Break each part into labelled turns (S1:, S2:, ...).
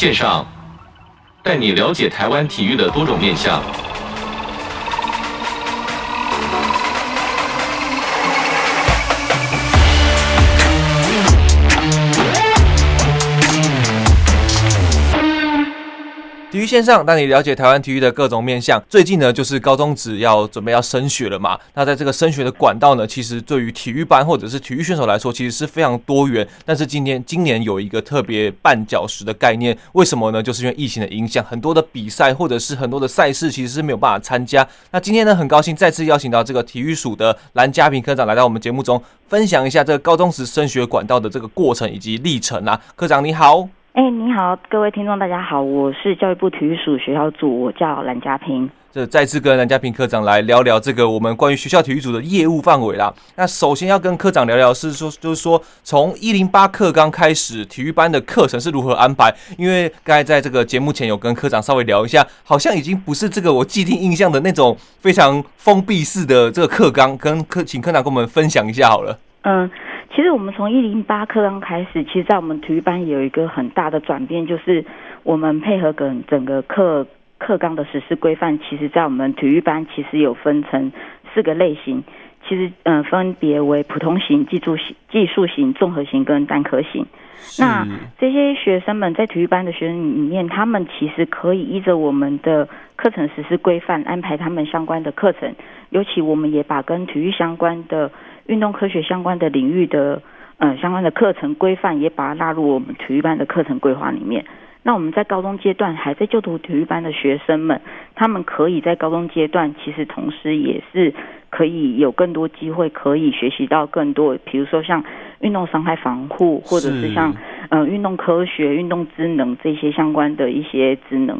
S1: 线上，带你了解台湾体育的多种面向。
S2: 线上，带你了解台湾体育的各种面向。最近呢，就是高中职要准备要升学了嘛。那在这个升学的管道呢，其实对于体育班或者是体育选手来说，其实是非常多元。但是今天今年有一个特别绊脚石的概念，为什么呢？就是因为疫情的影响，很多的比赛或者是很多的赛事其实是没有办法参加。那今天呢，很高兴再次邀请到这个体育署的蓝嘉平科长来到我们节目中，分享一下这个高中时升学管道的这个过程以及历程啊。科长你好。
S3: 哎，你好，各位听众，大家好，我是教育部体育署学校组，我叫蓝嘉平。
S2: 这再次跟蓝嘉平科长来聊聊这个我们关于学校体育组的业务范围啦。那首先要跟科长聊聊是说，就是说从一零八课纲开始，体育班的课程是如何安排？因为刚才在这个节目前有跟科长稍微聊一下，好像已经不是这个我既定印象的那种非常封闭式的这个课纲，跟科请科长跟我们分享一下好了。
S3: 嗯。其实我们从一零八课纲开始，其实，在我们体育班有一个很大的转变，就是我们配合跟整个课课纲的实施规范，其实，在我们体育班其实有分成四个类型，其实嗯、分别为普通型、技术型、技术型、综合型跟单科型。那这些学生们在体育班的学生里面，他们其实可以依着我们的课程实施规范安排他们相关的课程，尤其我们也把跟体育相关的。运动科学相关的领域的，呃，相关的课程规范也把它纳入我们体育班的课程规划里面。那我们在高中阶段还在就读体育班的学生们，他们可以在高中阶段，其实同时也是可以有更多机会可以学习到更多，比如说像运动伤害防护，或者是像呃运动科学、运动智能这些相关的一些职能。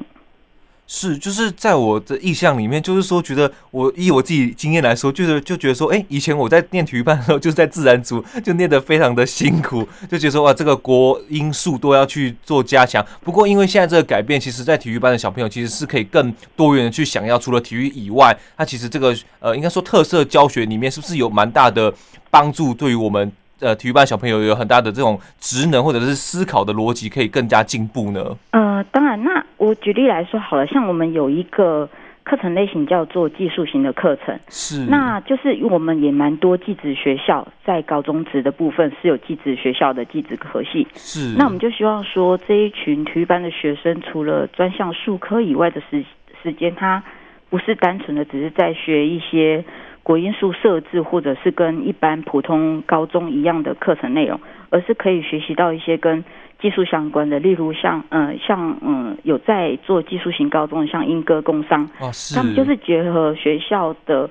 S2: 是，就是在我的印象里面，就是说，觉得我以我自己经验来说，就是就觉得说，哎、以前我在念体育班的时候，就是在自然组，就念得非常的辛苦，就觉得说，哇，这个国音数都要去做加强。不过，因为现在这个改变，其实，在体育班的小朋友其实是可以更多元的去想要，除了体育以外，那其实这个呃，应该说特色教学里面，是不是有蛮大的帮助，对于我们呃体育班小朋友有很大的这种职能或者是思考的逻辑，可以更加进步呢？
S3: 呃，当然那。我举例来说好了，像我们有一个课程类型叫做技术型的课程，
S2: 是，
S3: 那就是我们也蛮多技职学校在高中职的部分是有技职学校的技职科系，
S2: 是，
S3: 那我们就希望说这一群体育班的学生，除了专项数科以外的时时间，他不是单纯的只是在学一些国英数设置，或者是跟一般普通高中一样的课程内容，而是可以学习到一些跟技术相关的，例如像嗯像嗯有在做技术型高中的，像英歌工商，他们就是结合学校的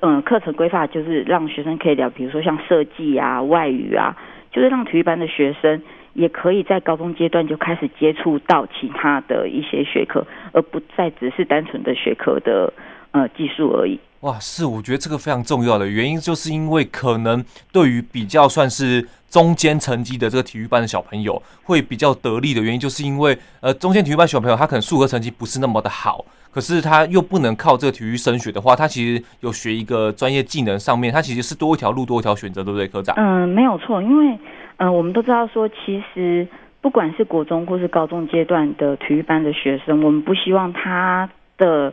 S3: 嗯课程规划，就是让学生可以聊，比如说像设计啊、外语啊，就是让体育班的学生也可以在高中阶段就开始接触到其他的一些学科，而不再只是单纯的学科的呃技术而已。
S2: 哇，是，我觉得这个非常重要的原因，就是因为可能对于比较算是中间成绩的这个体育班的小朋友，会比较得力的原因，就是因为呃，中间体育班小朋友他可能数科成绩不是那么的好，可是他又不能靠这个体育升学的话，他其实有学一个专业技能上面，他其实是多一条路，多一条选择，对不对，科长？
S3: 嗯，没有错，因为嗯、我们都知道说，其实不管是国中或是高中阶段的体育班的学生，我们不希望他的。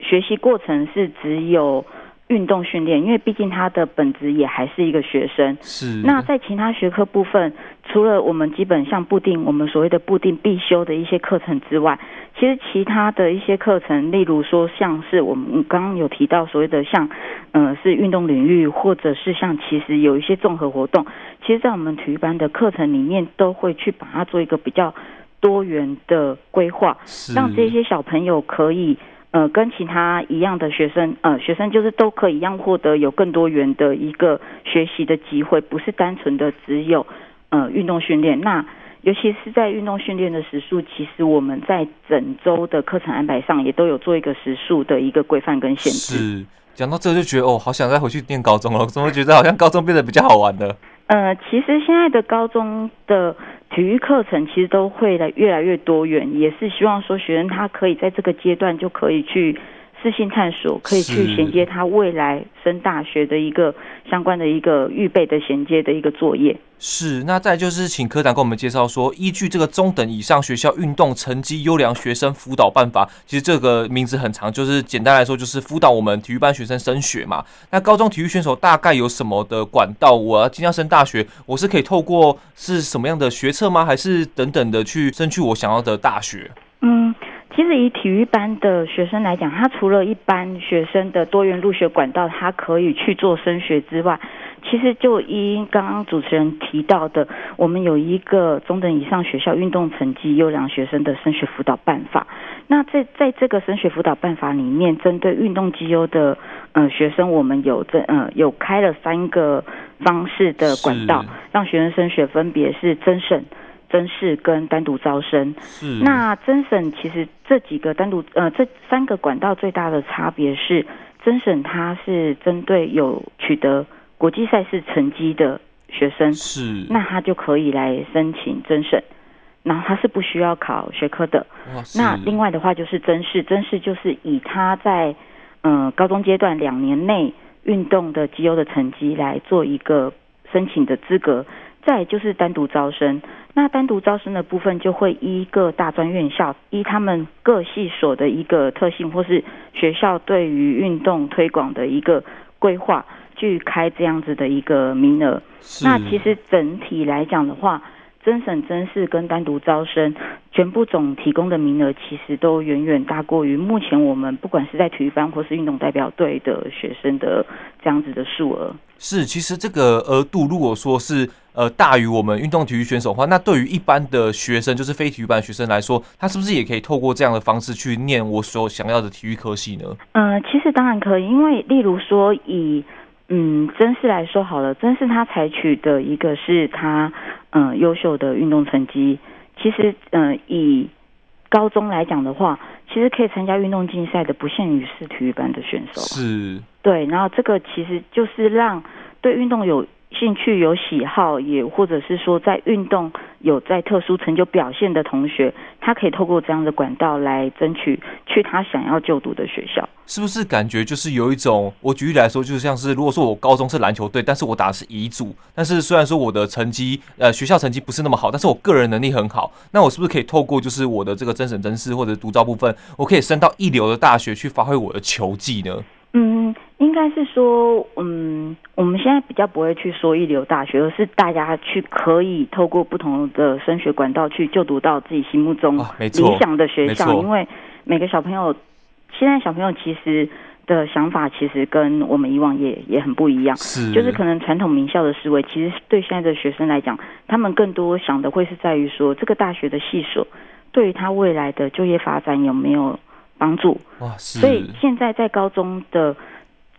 S3: 学习过程是只有运动训练，因为毕竟他的本质也还是一个学生。
S2: 是。
S3: 那在其他学科部分，除了我们基本像固定我们所谓的固定必修的一些课程之外，其实其他的一些课程，例如说像是我们刚刚有提到所谓的像，呃，是运动领域，或者是像其实有一些综合活动，其实，在我们体育班的课程里面，都会去把它做一个比较多元的规划，让这些小朋友可以。呃，跟其他一样的学生，呃，学生就是都可以一样获得有更多元的一个学习的机会，不是单纯的只有呃运动训练。那尤其是在运动训练的时数，其实我们在整周的课程安排上也都有做一个时数的一个规范跟限制。
S2: 是，讲到这就觉得哦，好想再回去念高中了，怎么觉得好像高中变得比较好玩呢？
S3: 呃，其实现在的高中的。体育课程其实都会来越来越多元，也是希望说学生他可以在这个阶段就可以去适性探索，可以去衔接他未来升大学的一个相关的一个预备的衔接的一个作业。
S2: 是，那再就是请科长跟我们介绍说，依据这个中等以上学校运动成绩优良学生辅导办法，其实这个名字很长，就是简单来说就是辅导我们体育班学生升学嘛。那高中体育选手大概有什么的管道？我要今天要升大学，我是可以透过是什么样的学测吗？还是等等的去争取我想要的大学？
S3: 嗯。其实以体育班的学生来讲，他除了一般学生的多元入学管道，他可以去做升学之外，其实就依刚刚主持人提到的，我们有一个中等以上学校运动成绩优良学生的升学辅导办法。那在在这个升学辅导办法里面，针对运动绩优的呃学生，我们有这呃有开了三个方式的管道，让学生升学，分别是增审。甄试跟单独招生，是。那甄审其实这几个单独呃这三个管道最大的差别是，甄审它是针对有取得国际赛事成绩的学生，是。那他就可以来申请甄审，然后他是不需要考学科的。那另外的话就是甄试，甄试就是以他在嗯、呃、高中阶段两年内运动的绩优的成绩来做一个申请的资格。再就是单独招生，那单独招生的部分就会依各大专院校，依他们各系所的一个特性，或是学校对于运动推广的一个规划，去开这样子的一个名额。那其实整体来讲的话，增审、增试跟单独招生，全部总提供的名额其实都远远大过于目前我们不管是在体育班或是运动代表队的学生的这样子的数额。
S2: 是，其实这个额度如果说是呃大于我们运动体育选手的话，那对于一般的学生，就是非体育班学生来说，他是不是也可以透过这样的方式去念我所想要的体育科系呢？
S3: 嗯、呃，其实当然可以，因为例如说以嗯真是来说好了，真是他采取的一个是他。嗯，优秀的运动成绩，其实嗯，以高中来讲的话，其实可以参加运动竞赛的，不限于是体育班的选手。
S2: 是，
S3: 对，然后这个其实就是让对运动有。兴趣有喜好，也或者是说在运动有在特殊成就表现的同学，他可以透过这样的管道来争取去他想要就读的学校。
S2: 是不是感觉就是有一种，我举例来说，就是像是如果说我高中是篮球队，但是我打的是乙组，但是虽然说我的成绩呃学校成绩不是那么好，但是我个人能力很好，那我是不是可以透过就是我的这个甄审甄试或者独招部分，我可以升到一流的大学去发挥我的球技呢？
S3: 嗯，应该是说，嗯，我们现在比较不会去说一流大学，而是大家去可以透过不同的升学管道去就读到自己心目中理想的学校。因为每个小朋友，现在小朋友其实的想法其实跟我们以往也也很不一样，是，就是可能传统名校的思维，其实对现在的学生来讲，他们更多想的会是在于说，这个大学的系所对于他未来的就业发展有没有帮助。哇，所以现在在高中的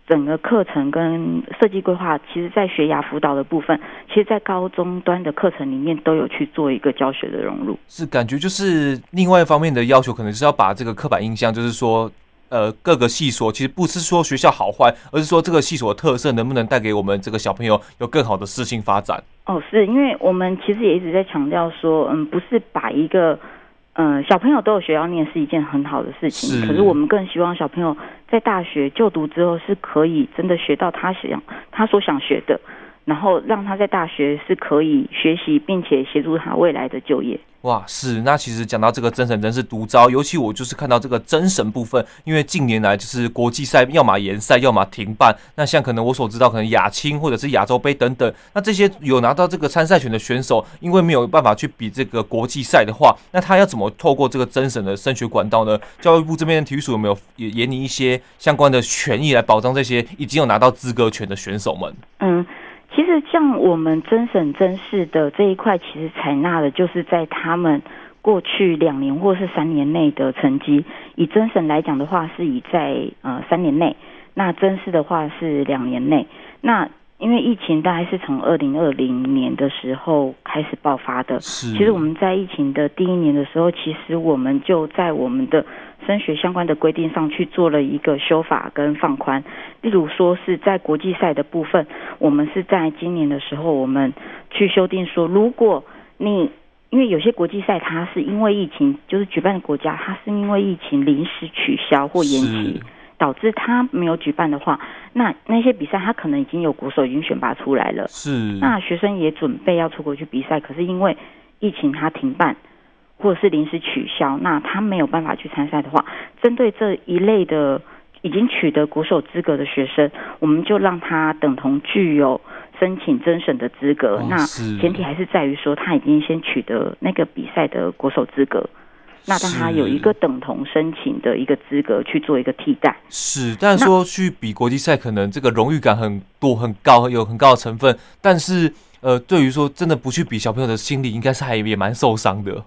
S3: 整个课程跟设计规划，其实，在学涯辅导的部分，其实，在高中端的课程里面都有去做一个教学的融入。
S2: 是感觉就是另外一方面的要求，可能是要把这个刻板印象，就是说，呃，各个系所其实不是说学校好坏，而是说这个系所的特色能不能带给我们这个小朋友有更好的适性发展。
S3: 哦，是因为我们其实也一直在强调说，嗯，不是把一个。嗯，小朋友都有学要念是一件很好的事情，可是我们更希望小朋友在大学就读之后是可以真的学到他想他所想学的，然后让他在大学是可以学习，并且协助他未来的就业。
S2: 哇，是那其实讲到这个真神真是独招，尤其我就是看到这个真神部分，因为近年来就是国际赛要么延赛，要么停办。那像可能我所知道，可能亚青或者是亚洲杯等等，那这些有拿到这个参赛权的选手，因为没有办法去比这个国际赛的话，那他要怎么透过这个真神的升学管道呢？教育部这边的体育署有没有也研拟一些相关的权益来保障这些已经有拿到资格权的选手们？
S3: 嗯。其实像我们真审真试的这一块，其实采纳的就是在他们过去两年或是三年内的成绩。以真审来讲的话，是以在呃三年内；那真试的话是两年内。那因为疫情大概是从二零二零年的时候开始爆发的。是。其实我们在疫情的第一年的时候，其实我们就在我们的升学相关的规定上去做了一个修法跟放宽。例如说是在国际赛的部分，我们是在今年的时候，我们去修订说，如果你因为有些国际赛它是因为疫情，就是举办的国家它是因为疫情临时取消或延期。导致他没有举办的话，那那些比赛他可能已经有鼓手已经选拔出来了，
S2: 是。
S3: 那学生也准备要出国去比赛，可是因为疫情他停办，或者是临时取消，那他没有办法去参赛的话，针对这一类的已经取得鼓手资格的学生，我们就让他等同具有申请甄审的资格。那前提还是在于说他已经先取得那个比赛的鼓手资格。那让他有一个等同申请的一个资格去做一个替代。
S2: 是，但是说去比国际赛，可能这个荣誉感很多、很高，有很高的成分。但是，呃，对于说真的不去比，小朋友的心理应该是还也蛮受伤的。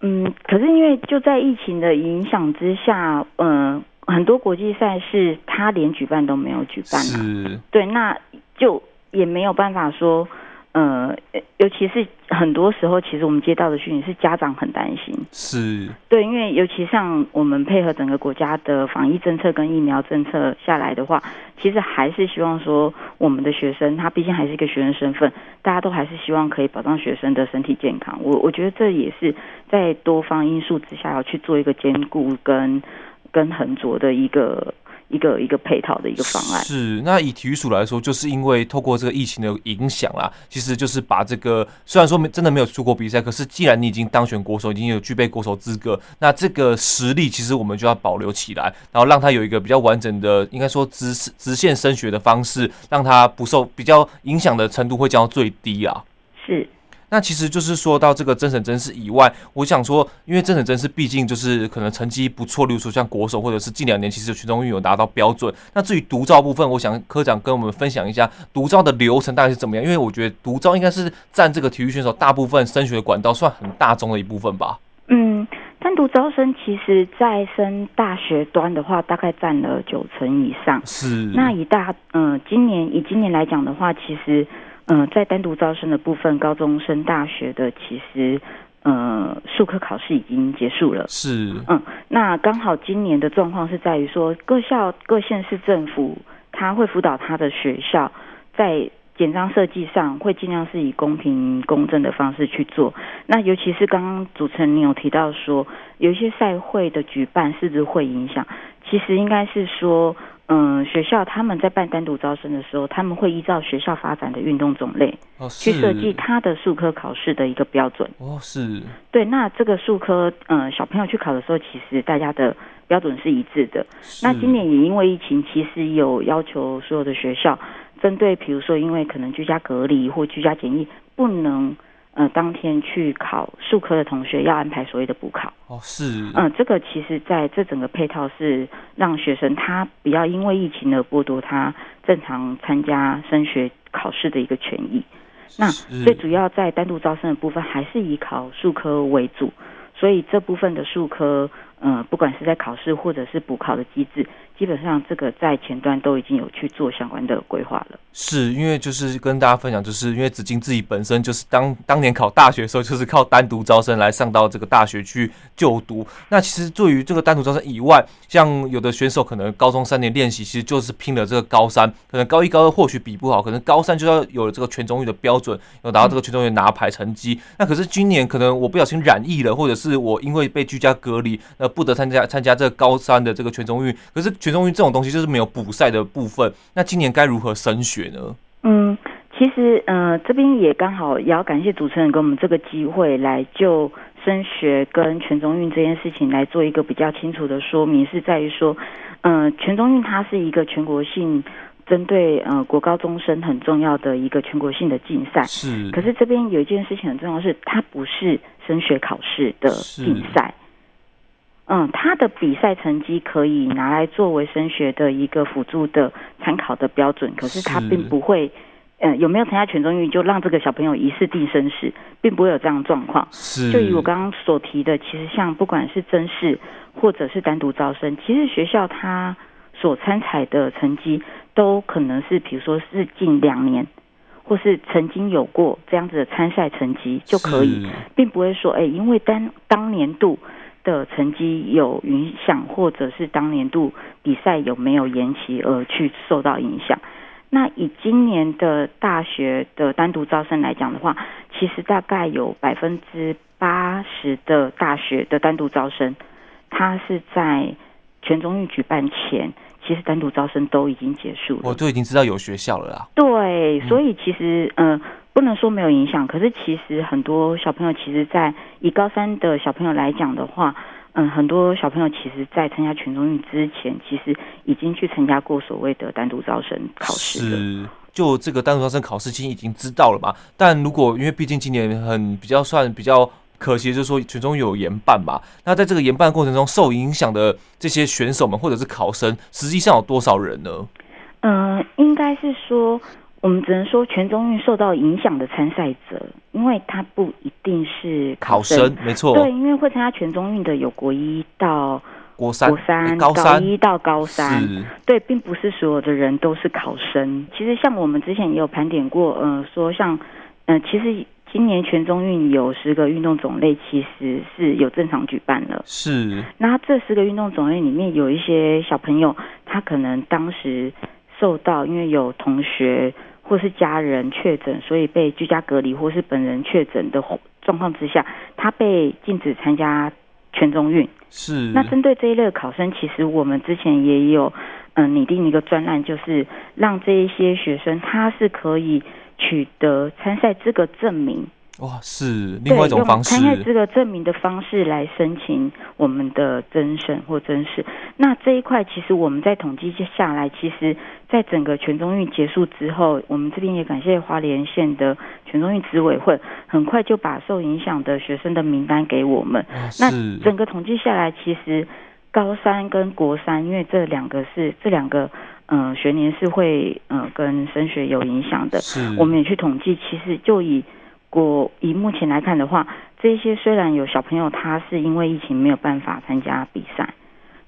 S3: 嗯，可是因为就在疫情的影响之下，嗯、呃，很多国际赛事他连举办都没有举办、啊。
S2: 是，
S3: 对，那就也没有办法说。呃，尤其是很多时候，其实我们接到的讯息是家长很担心，
S2: 是
S3: 对，因为尤其像我们配合整个国家的防疫政策跟疫苗政策下来的话，其实还是希望说我们的学生，他毕竟还是一个学生身份，大家都还是希望可以保障学生的身体健康。我我觉得这也是在多方因素之下要去做一个兼顾跟跟横着的一个。一个一个配套的一个方案
S2: 是。那以体育署来说，就是因为透过这个疫情的影响啦，其实就是把这个虽然说没真的没有出国比赛，可是既然你已经当选国手，已经有具备国手资格，那这个实力其实我们就要保留起来，然后让他有一个比较完整的，应该说直直线升学的方式，让他不受比较影响的程度会降到最低啊。
S3: 是。
S2: 那其实就是说到这个真审甄试以外，我想说，因为真审甄试毕竟就是可能成绩不错，例如说像国手或者是近两年其实群众运有达到标准。那至于独照部分，我想科长跟我们分享一下独照的流程大概是怎么样？因为我觉得独照应该是占这个体育选手大部分升学的管道算很大宗的一部分吧。
S3: 嗯，单独招生其实在升大学端的话，大概占了九成以上。
S2: 是。
S3: 那以大嗯、呃，今年以今年来讲的话，其实。嗯、呃，在单独招生的部分，高中生大学的其实，呃，数科考试已经结束了。
S2: 是，
S3: 嗯，那刚好今年的状况是在于说，各校各县市政府他会辅导他的学校，在简章设计上会尽量是以公平公正的方式去做。那尤其是刚刚主持人你有提到说，有一些赛会的举办是不是会影响？其实应该是说。嗯，学校他们在办单独招生的时候，他们会依照学校发展的运动种类，
S2: 哦，
S3: 去设计他的术科考试的一个标准。
S2: 哦，是。对，
S3: 那这个术科，嗯，小朋友去考的时候，其实大家的标准是一致的。那今年也因为疫情，其实有要求所有的学校，针对比如说因为可能居家隔离或居家检疫，不能。呃，当天去考数科的同学要安排所谓的补考
S2: 哦，是，
S3: 嗯、呃，这个其实在这整个配套是让学生他不要因为疫情而剥夺他正常参加升学考试的一个权益。那最主要在单独招生的部分还是以考数科为主，所以这部分的数科，呃，不管是在考试或者是补考的机制。基本上，这个在前端都已经有去做相关的规划了。
S2: 是因为就是跟大家分享，就是因为子金自己本身就是当当年考大学的时候，就是靠单独招生来上到这个大学去就读。那其实对于这个单独招生以外，像有的选手可能高中三年练习，其实就是拼了这个高三。可能高一高二或许比不好，可能高三就要有了这个全中运的标准，有达到这个全中运拿牌成绩。那可是今年可能我不小心染疫了，或者是我因为被居家隔离，呃，不得参加参加这个高三的这个全中运。可是全中运这种东西就是没有补赛的部分，那今年该如何升学呢？
S3: 嗯，其实呃，这边也刚好也要感谢主持人给我们这个机会，来就升学跟全中运这件事情来做一个比较清楚的说明，是在于说，呃，全中运它是一个全国性针对呃国高中生很重要的一个全国性的竞赛，
S2: 是。可
S3: 是这边有一件事情很重要的是，它不是升学考试的竞赛。嗯，他的比赛成绩可以拿来作为升学的一个辅助的参考的标准，可是他并不会，呃，有没有参加全中运就让这个小朋友一试定生死，并不会有这样的状况。
S2: 是，
S3: 就以我刚刚所提的，其实像不管是甄试或者是单独招生，其实学校他所参采的成绩都可能是，比如说是近两年，或是曾经有过这样子的参赛成绩就可以，并不会说，哎，因为当当年度。的成绩有影响，或者是当年度比赛有没有延期而去受到影响。那以今年的大学的单独招生来讲的话，其实大概有百分之八十的大学的单独招生，它是在全中运举办前，其实单独招生都已经结束了，
S2: 我都已经知道有学校了啦。
S3: 对，所以其实嗯、呃，不能说没有影响，可是其实很多小朋友，其实在以高三的小朋友来讲的话，嗯，很多小朋友其实，在参加群众运之前，其实已经去参加过所谓的单独招生考试。
S2: 是，就这个单独招生考试，其实已经知道了嘛。但如果因为毕竟今年很比较算比较。可惜就是说，群众有延办嘛。那在这个研办过程中，受影响的这些选手们或者是考生，实际上有多少人呢？
S3: 嗯、呃，应该是说，我们只能说全中运受到影响的参赛者，因为他不一定是考生，
S2: 没错。
S3: 对，因为会参加全中运的有国一到
S2: 国三、
S3: 国三、
S2: 欸、高三、
S3: 高一到高三，
S2: 是
S3: 对，并不是所有的人都是考生。其实像我们之前也有盘点过，嗯、呃，说像，嗯、呃，其实。今年全中运有十个运动种类，其实是有正常举办了。
S2: 是。
S3: 那这十个运动种类里面，有一些小朋友，他可能当时受到因为有同学或是家人确诊，所以被居家隔离，或是本人确诊的状况之下，他被禁止参加全中运。
S2: 是。那
S3: 针对这一类考生，其实我们之前也有嗯拟定一个专案，就是让这一些学生他是可以。取得参赛资格证明，
S2: 哇，是另外一种方式。
S3: 参赛资格证明的方式来申请我们的增审或增试。那这一块其实我们在统计下来，其实在整个全中运结束之后，我们这边也感谢花莲县的全中运执委会，很快就把受影响的学生的名单给我们。那整个统计下来，其实高三跟国三，因为这两个是这两个。嗯、呃，学年是会嗯、呃、跟升学有影响的。是，我们也去统计，其实就以国以目前来看的话，这些虽然有小朋友他是因为疫情没有办法参加比赛。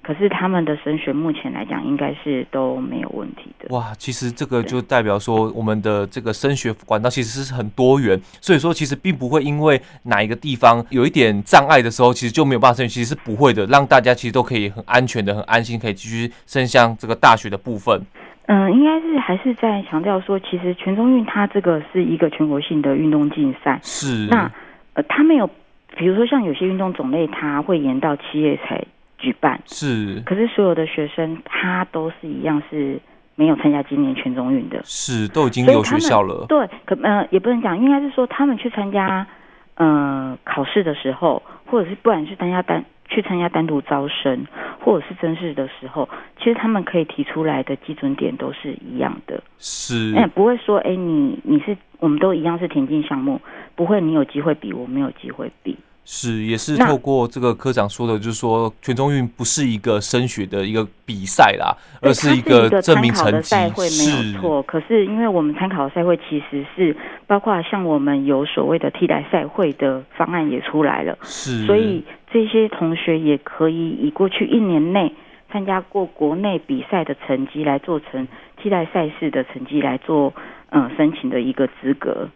S3: 可是他们的升学目前来讲，应该是都没有问题的。
S2: 哇，其实这个就代表说，我们的这个升学管道其实是很多元，所以说其实并不会因为哪一个地方有一点障碍的时候，其实就没有办法升学，其实是不会的，让大家其实都可以很安全的、很安心，可以继续升向这个大学的部分。
S3: 嗯，应该是还是在强调说，其实全中运它这个是一个全国性的运动竞赛。
S2: 是。
S3: 那呃，它没有，比如说像有些运动种类，它会延到七月才。举办
S2: 是，
S3: 可是所有的学生他都是一样是没有参加今年全中运的，
S2: 是都已经有学校了。
S3: 对，可呃也不能讲，应该是说他们去参加呃考试的时候，或者是不管是参加单去参加单独招生，或者是甄试的时候，其实他们可以提出来的基准点都是一样的。
S2: 是，
S3: 哎，不会说哎你你是我们都一样是田径项目，不会你有机会比我没有机会比。
S2: 是，也是透过这个科长说的，就是说全中运不是一个升学的一个比赛啦，而是一个证明成绩。
S3: 赛会没有错，可是因为我们参考的赛会其实是包括像我们有所谓的替代赛会的方案也出来了，
S2: 是，
S3: 所以这些同学也可以以过去一年内参加过国内比赛的成绩来做成替代赛事的成绩来做嗯申请的一个资格。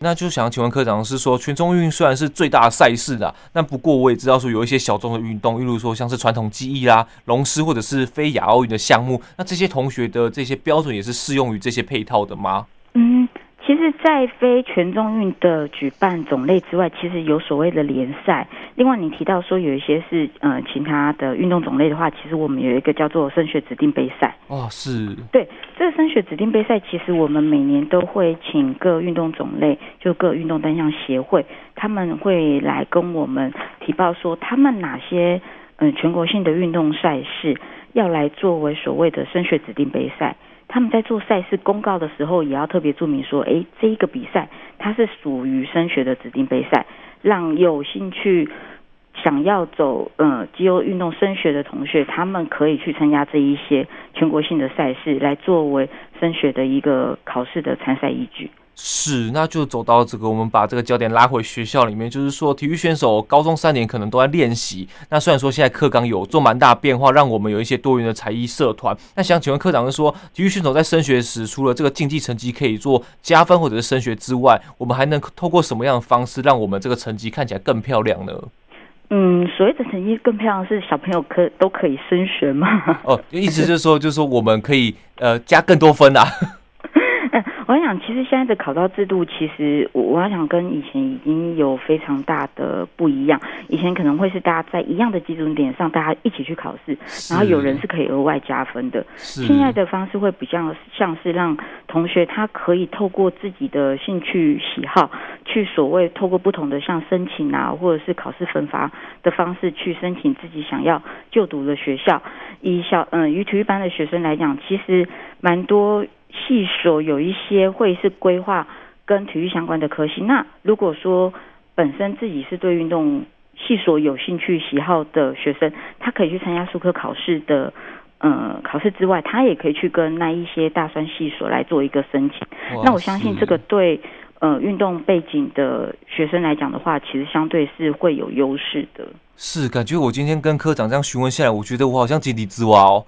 S2: 那就想请问科长是说，全中运虽然是最大的赛事啦，那不过我也知道说有一些小众的运动，例如说像是传统技艺啦、龙狮或者是非亚奥运的项目，那这些同学的这些标准也是适用于这些配套的吗？
S3: 嗯。其实，在非全中运的举办种类之外，其实有所谓的联赛。另外，你提到说有一些是呃其他的运动种类的话，其实我们有一个叫做升学指定杯赛。
S2: 哦，是。
S3: 对，这个升学指定杯赛，其实我们每年都会请各运动种类，就各运动单项协会，他们会来跟我们提报说，他们哪些嗯、呃、全国性的运动赛事要来作为所谓的升学指定杯赛。他们在做赛事公告的时候，也要特别注明说：“哎，这一个比赛它是属于升学的指定杯赛，让有兴趣想要走呃肌肉运动升学的同学，他们可以去参加这一些全国性的赛事，来作为升学的一个考试的参赛依据。”
S2: 是，那就走到这个，我们把这个焦点拉回学校里面，就是说，体育选手高中三年可能都在练习。那虽然说现在课纲有做蛮大变化，让我们有一些多元的才艺社团。那想请问科长是说，体育选手在升学时，除了这个竞技成绩可以做加分或者是升学之外，我们还能透过什么样的方式，让我们这个成绩看起来更漂亮呢？
S3: 嗯，所谓的成绩更漂亮，是小朋友可都可以升学吗？
S2: 哦，意思就是说，就是说我们可以呃加更多分啊。
S3: 嗯，我想，其实现在的考照制度，其实我我想跟以前已经有非常大的不一样。以前可能会是大家在一样的基准点上，大家一起去考试，然后有人是可以额外加分的。现在的方式会比较像是让同学他可以透过自己的兴趣喜好，去所谓透过不同的像申请啊，或者是考试分发的方式去申请自己想要就读的学校。以小嗯，与体育班的学生来讲，其实蛮多。系所有一些会是规划跟体育相关的科系。那如果说本身自己是对运动系所有兴趣喜好的学生，他可以去参加术科考试的，呃，考试之外，他也可以去跟那一些大专系所来做一个申请。那我相信这个对呃运动背景的学生来讲的话，其实相对是会有优势的。
S2: 是，感觉我今天跟科长这样询问下来，我觉得我好像井底之蛙哦。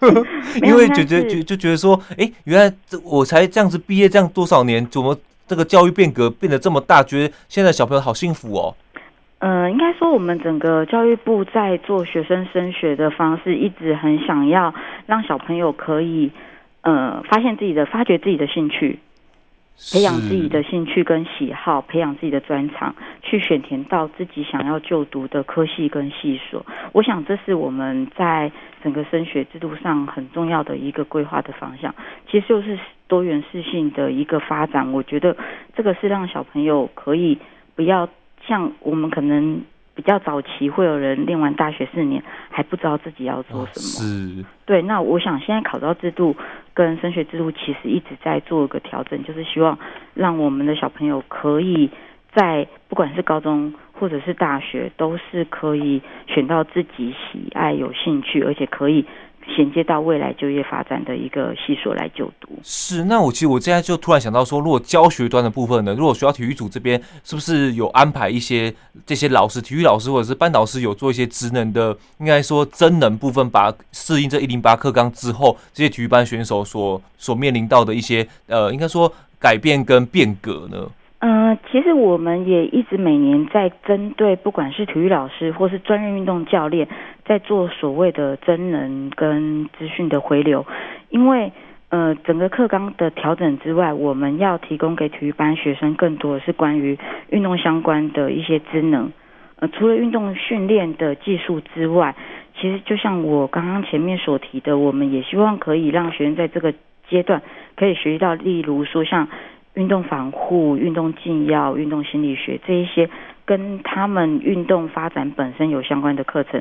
S2: 因为觉得就就觉得说，哎、原来这我才这样子毕业这样多少年，怎么这个教育变革变得这么大？觉得现在小朋友好幸福哦。
S3: 嗯，应该说我们整个教育部在做学生升学的方式，一直很想要让小朋友可以呃发现自己的、发掘自己的兴趣。培养自己的兴趣跟喜好，培养自己的专长，去选填到自己想要就读的科系跟系所。我想这是我们在整个升学制度上很重要的一个规划的方向。其实就是多元适性的一个发展。我觉得这个是让小朋友可以不要像我们可能。比较早期会有人念完大学四年还不知道自己要做什么，是，对。那我想现在考照制度个人升学制度其实一直在做一个调整，就是希望让我们的小朋友可以在不管是高中或者是大学，都是可以选到自己喜爱、有兴趣，而且可以。衔接到未来就业发展的一个系所来就读。
S2: 是，那我其实我现在就突然想到说，如果教学端的部分呢，如果学校体育组这边是不是有安排一些这些老师，体育老师或者是班导师有做一些职能的，应该说真能部分，把适应这一零八课纲之后，这些体育班选手所所面临到的一些呃，应该说改变跟变革呢？
S3: 嗯、呃，其实我们也一直每年在针对不管是体育老师或是专业运动教练，在做所谓的增能跟资讯的回流，因为呃整个课纲的调整之外，我们要提供给体育班学生更多的是关于运动相关的一些职能。呃，除了运动训练的技术之外，其实就像我刚刚前面所提的，我们也希望可以让学生在这个阶段可以学习到，例如说像。运动防护、运动禁药、运动心理学这一些跟他们运动发展本身有相关的课程，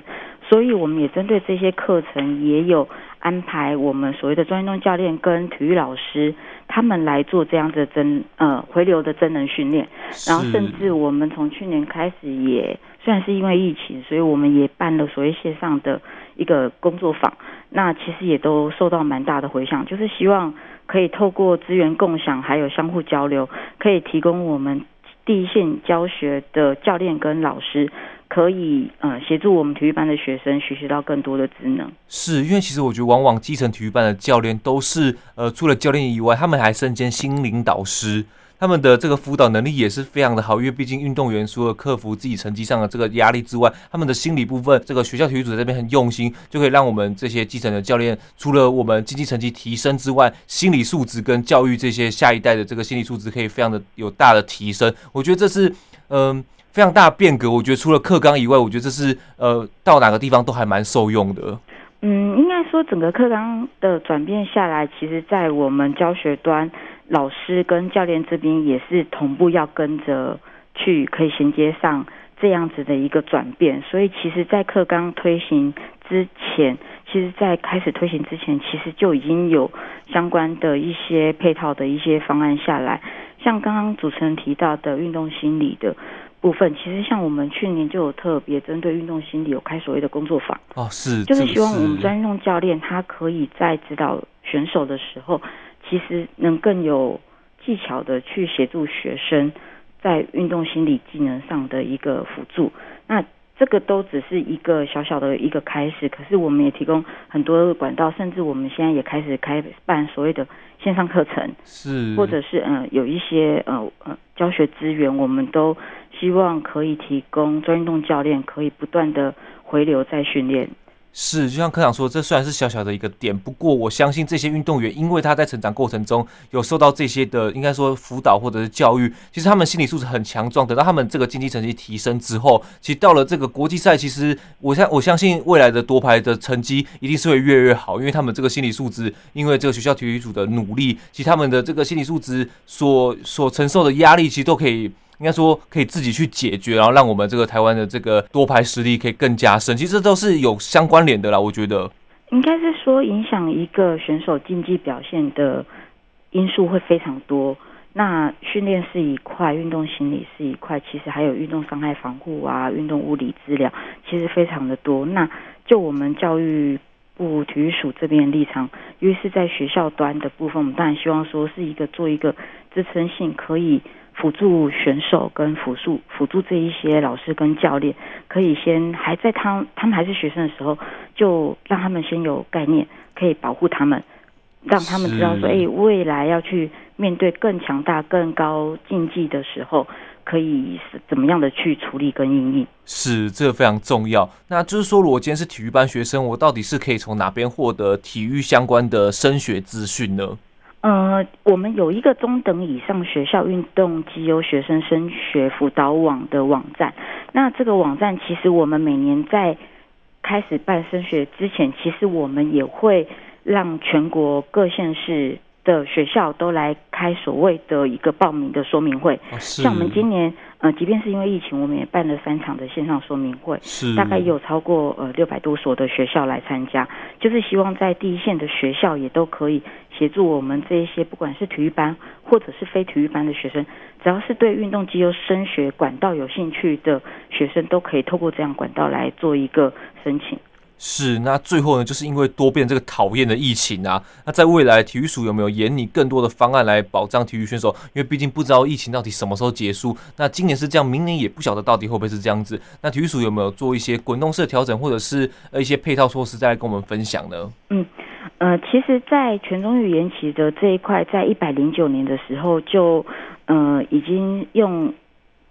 S3: 所以我们也针对这些课程也有安排我们所谓的专业运动教练跟体育老师他们来做这样的真呃回流的真人训练，然后甚至我们从去年开始也虽然是因为疫情，所以我们也办了所谓线上的一个工作坊，那其实也都受到蛮大的回响，就是希望。可以透过资源共享，还有相互交流，可以提供我们第一线教学的教练跟老师，可以呃协助我们体育班的学生学习到更多的职能。
S2: 是因为其实我觉得，往往基层体育班的教练都是呃除了教练以外，他们还身兼心灵导师。他们的这个辅导能力也是非常的好，因为毕竟运动员除了克服自己成绩上的这个压力之外，他们的心理部分，这个学校体育组这边很用心，就可以让我们这些基层的教练，除了我们竞技成绩提升之外，心理素质跟教育这些下一代的这个心理素质可以非常的有大的提升。我觉得这是嗯、非常大变革。我觉得除了课纲以外，我觉得这是呃到哪个地方都还蛮受用的。
S3: 嗯，应该说整个课纲的转变下来，其实在我们教学端。老师跟教练这边也是同步要跟着去，可以衔接上这样子的一个转变。所以，其实，在课纲推行之前，其实，在开始推行之前，其实就已经有相关的一些配套的一些方案下来。像刚刚主持人提到的运动心理的部分，其实像我们去年就有特别针对运动心理有开所谓的工作坊
S2: 哦，是，
S3: 就是希望我们专业运动教练他可以在指导选手的时候。其实能更有技巧的去协助学生在运动心理技能上的一个辅助，那这个都只是一个小小的一个开始。可是我们也提供很多管道，甚至我们现在也开始开办所谓的线上课程，是或者是嗯、呃、有一些呃呃教学资源，我们都希望可以提供专业运动教练可以不断的回流再训练。
S2: 是，就像科长说，这虽然是小小的一个点，不过我相信这些运动员，因为他在成长过程中有受到这些的，应该说辅导或者是教育，其实他们心理素质很强壮。等到他们这个竞技成绩提升之后，其实到了这个国际赛，其实我相我相信未来的夺牌的成绩一定是会越来越好，因为他们这个心理素质，因为这个学校体育组的努力，其实他们的这个心理素质所所承受的压力，其实都可以。应该说可以自己去解决，然后让我们这个台湾的这个多牌实力可以更加深。其实这都是有相关联的啦，我觉得。
S3: 应该是说影响一个选手竞技表现的因素会非常多。那训练是一块，运动心理是一块，其实还有运动伤害防护啊，运动物理治疗，其实非常的多。那就我们教育部体育署这边立场，因为是在学校端的部分，我们当然希望说是一个做一个支撑性可以。辅助选手跟辅助辅助这一些老师跟教练，可以先还在他他们还是学生的时候，就让他们先有概念，可以保护他们，让他们知道说，哎，未来要去面对更强大、更高竞技的时候，可以是怎么样的去处理跟应应。
S2: 是，这个非常重要。那就是说，如果今天是体育班学生，我到底是可以从哪边获得体育相关的升学资讯呢？
S3: 呃，我们有一个中等以上学校运动绩优学生升学辅导网的网站。那这个网站其实我们每年在开始办升学之前，其实我们也会让全国各县市的学校都来开所谓的一个报名的说明会。像我们今年。呃，即便是因为疫情，我们也办了三场的线上说明会，是大概有超过呃六百多所的学校来参加，就是希望在第一线的学校也都可以协助我们这一些不管是体育班或者是非体育班的学生，只要是对运动肌肉升学管道有兴趣的学生，都可以透过这样管道来做一个申请。
S2: 是，那最后呢，就是因为多变这个讨厌的疫情啊，那在未来体育署有没有研拟更多的方案来保障体育选手？因为毕竟不知道疫情到底什么时候结束。那今年是这样，明年也不晓得到底会不会是这样子。那体育署有没有做一些滚动式调整，或者是呃一些配套措施，再来跟我们分享呢？
S3: 嗯，呃，其实，在全中语言期的这一块，在一百零九年的时候就呃已经用。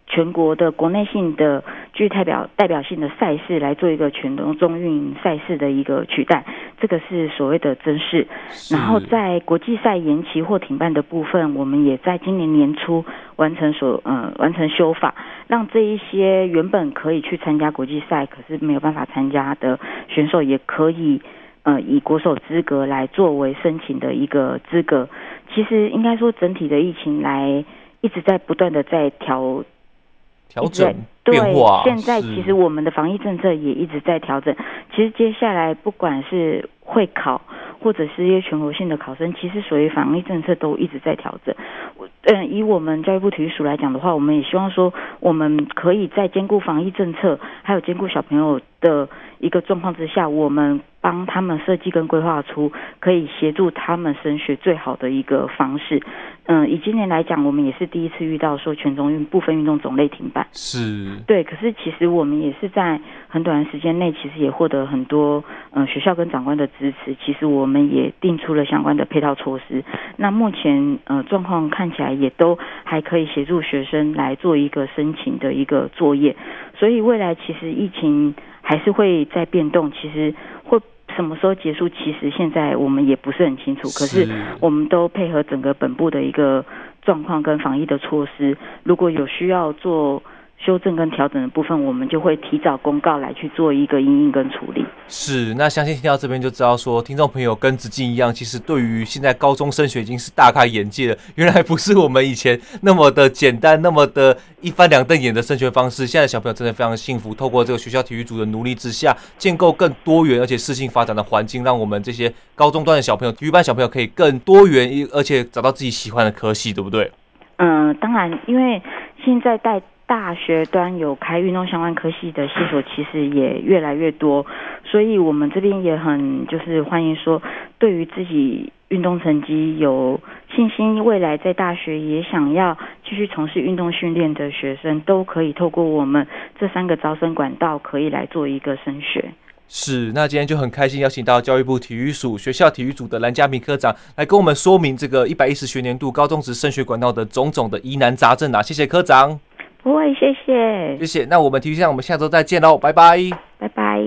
S3: 全国的国内性的具代表代表性的赛事来做一个全中中运赛事的一个取代，这个是所谓的增势。然后在国际赛延期或停办的部分，我们也在今年年初完成所呃完成修法，让这一些原本可以去参加国际赛，可是没有办法参加的选手，也可以呃以国手资格来作为申请的一个资格。其实应该说整体的疫情来一直在不断的在调。
S2: 调整对，
S3: 现在其实我们的防疫政策也一直在调整。其实接下来不管是会考，或者是一些全国性的考生，其实所谓防疫政策都一直在调整。嗯，以我们教育部体育署来讲的话，我们也希望说，我们可以在兼顾防疫政策，还有兼顾小朋友的一个状况之下，我们。帮他们设计跟规划出可以协助他们升学最好的一个方式。嗯，以今年来讲，我们也是第一次遇到说全中运部分运动种类停办。
S2: 是。
S3: 对，可是其实我们也是在很短的时间内，其实也获得很多嗯学校跟长官的支持。其实我们也定出了相关的配套措施。那目前呃状况看起来也都还可以协助学生来做一个申请的一个作业。所以未来其实疫情还是会在变动，其实会。什么时候结束？其实现在我们也不是很清楚。可是我们都配合整个本部的一个状况跟防疫的措施，如果有需要做。修正跟调整的部分，我们就会提早公告来去做一个应应跟处理。
S2: 是，那相信听到这边就知道说，听众朋友跟子敬一样，其实对于现在高中升学已经是大开眼界了。原来不是我们以前那么的简单，那么的一翻两瞪眼的升学方式。现在小朋友真的非常幸福，透过这个学校体育组的努力之下，建构更多元而且适性发展的环境，让我们这些高中段的小朋友、体育班小朋友可以更多元，而且找到自己喜欢的科系，对不对？
S3: 嗯，当然，因为现在带。大学端有开运动相关科系的系所，其实也越来越多，所以我们这边也很就是欢迎说，对于自己运动成绩有信心，未来在大学也想要继续从事运动训练的学生，都可以透过我们这三个招生管道，可以来做一个升学。
S2: 是，那今天就很开心邀请到教育部体育署学校体育组的蓝嘉明科长来跟我们说明这个一百一十学年度高中职升学管道的种种的疑难杂症啊，谢谢科长。
S3: 不会，谢谢，
S2: 谢谢。那我们提醒下，我们下周再见喽，拜拜，
S3: 拜拜。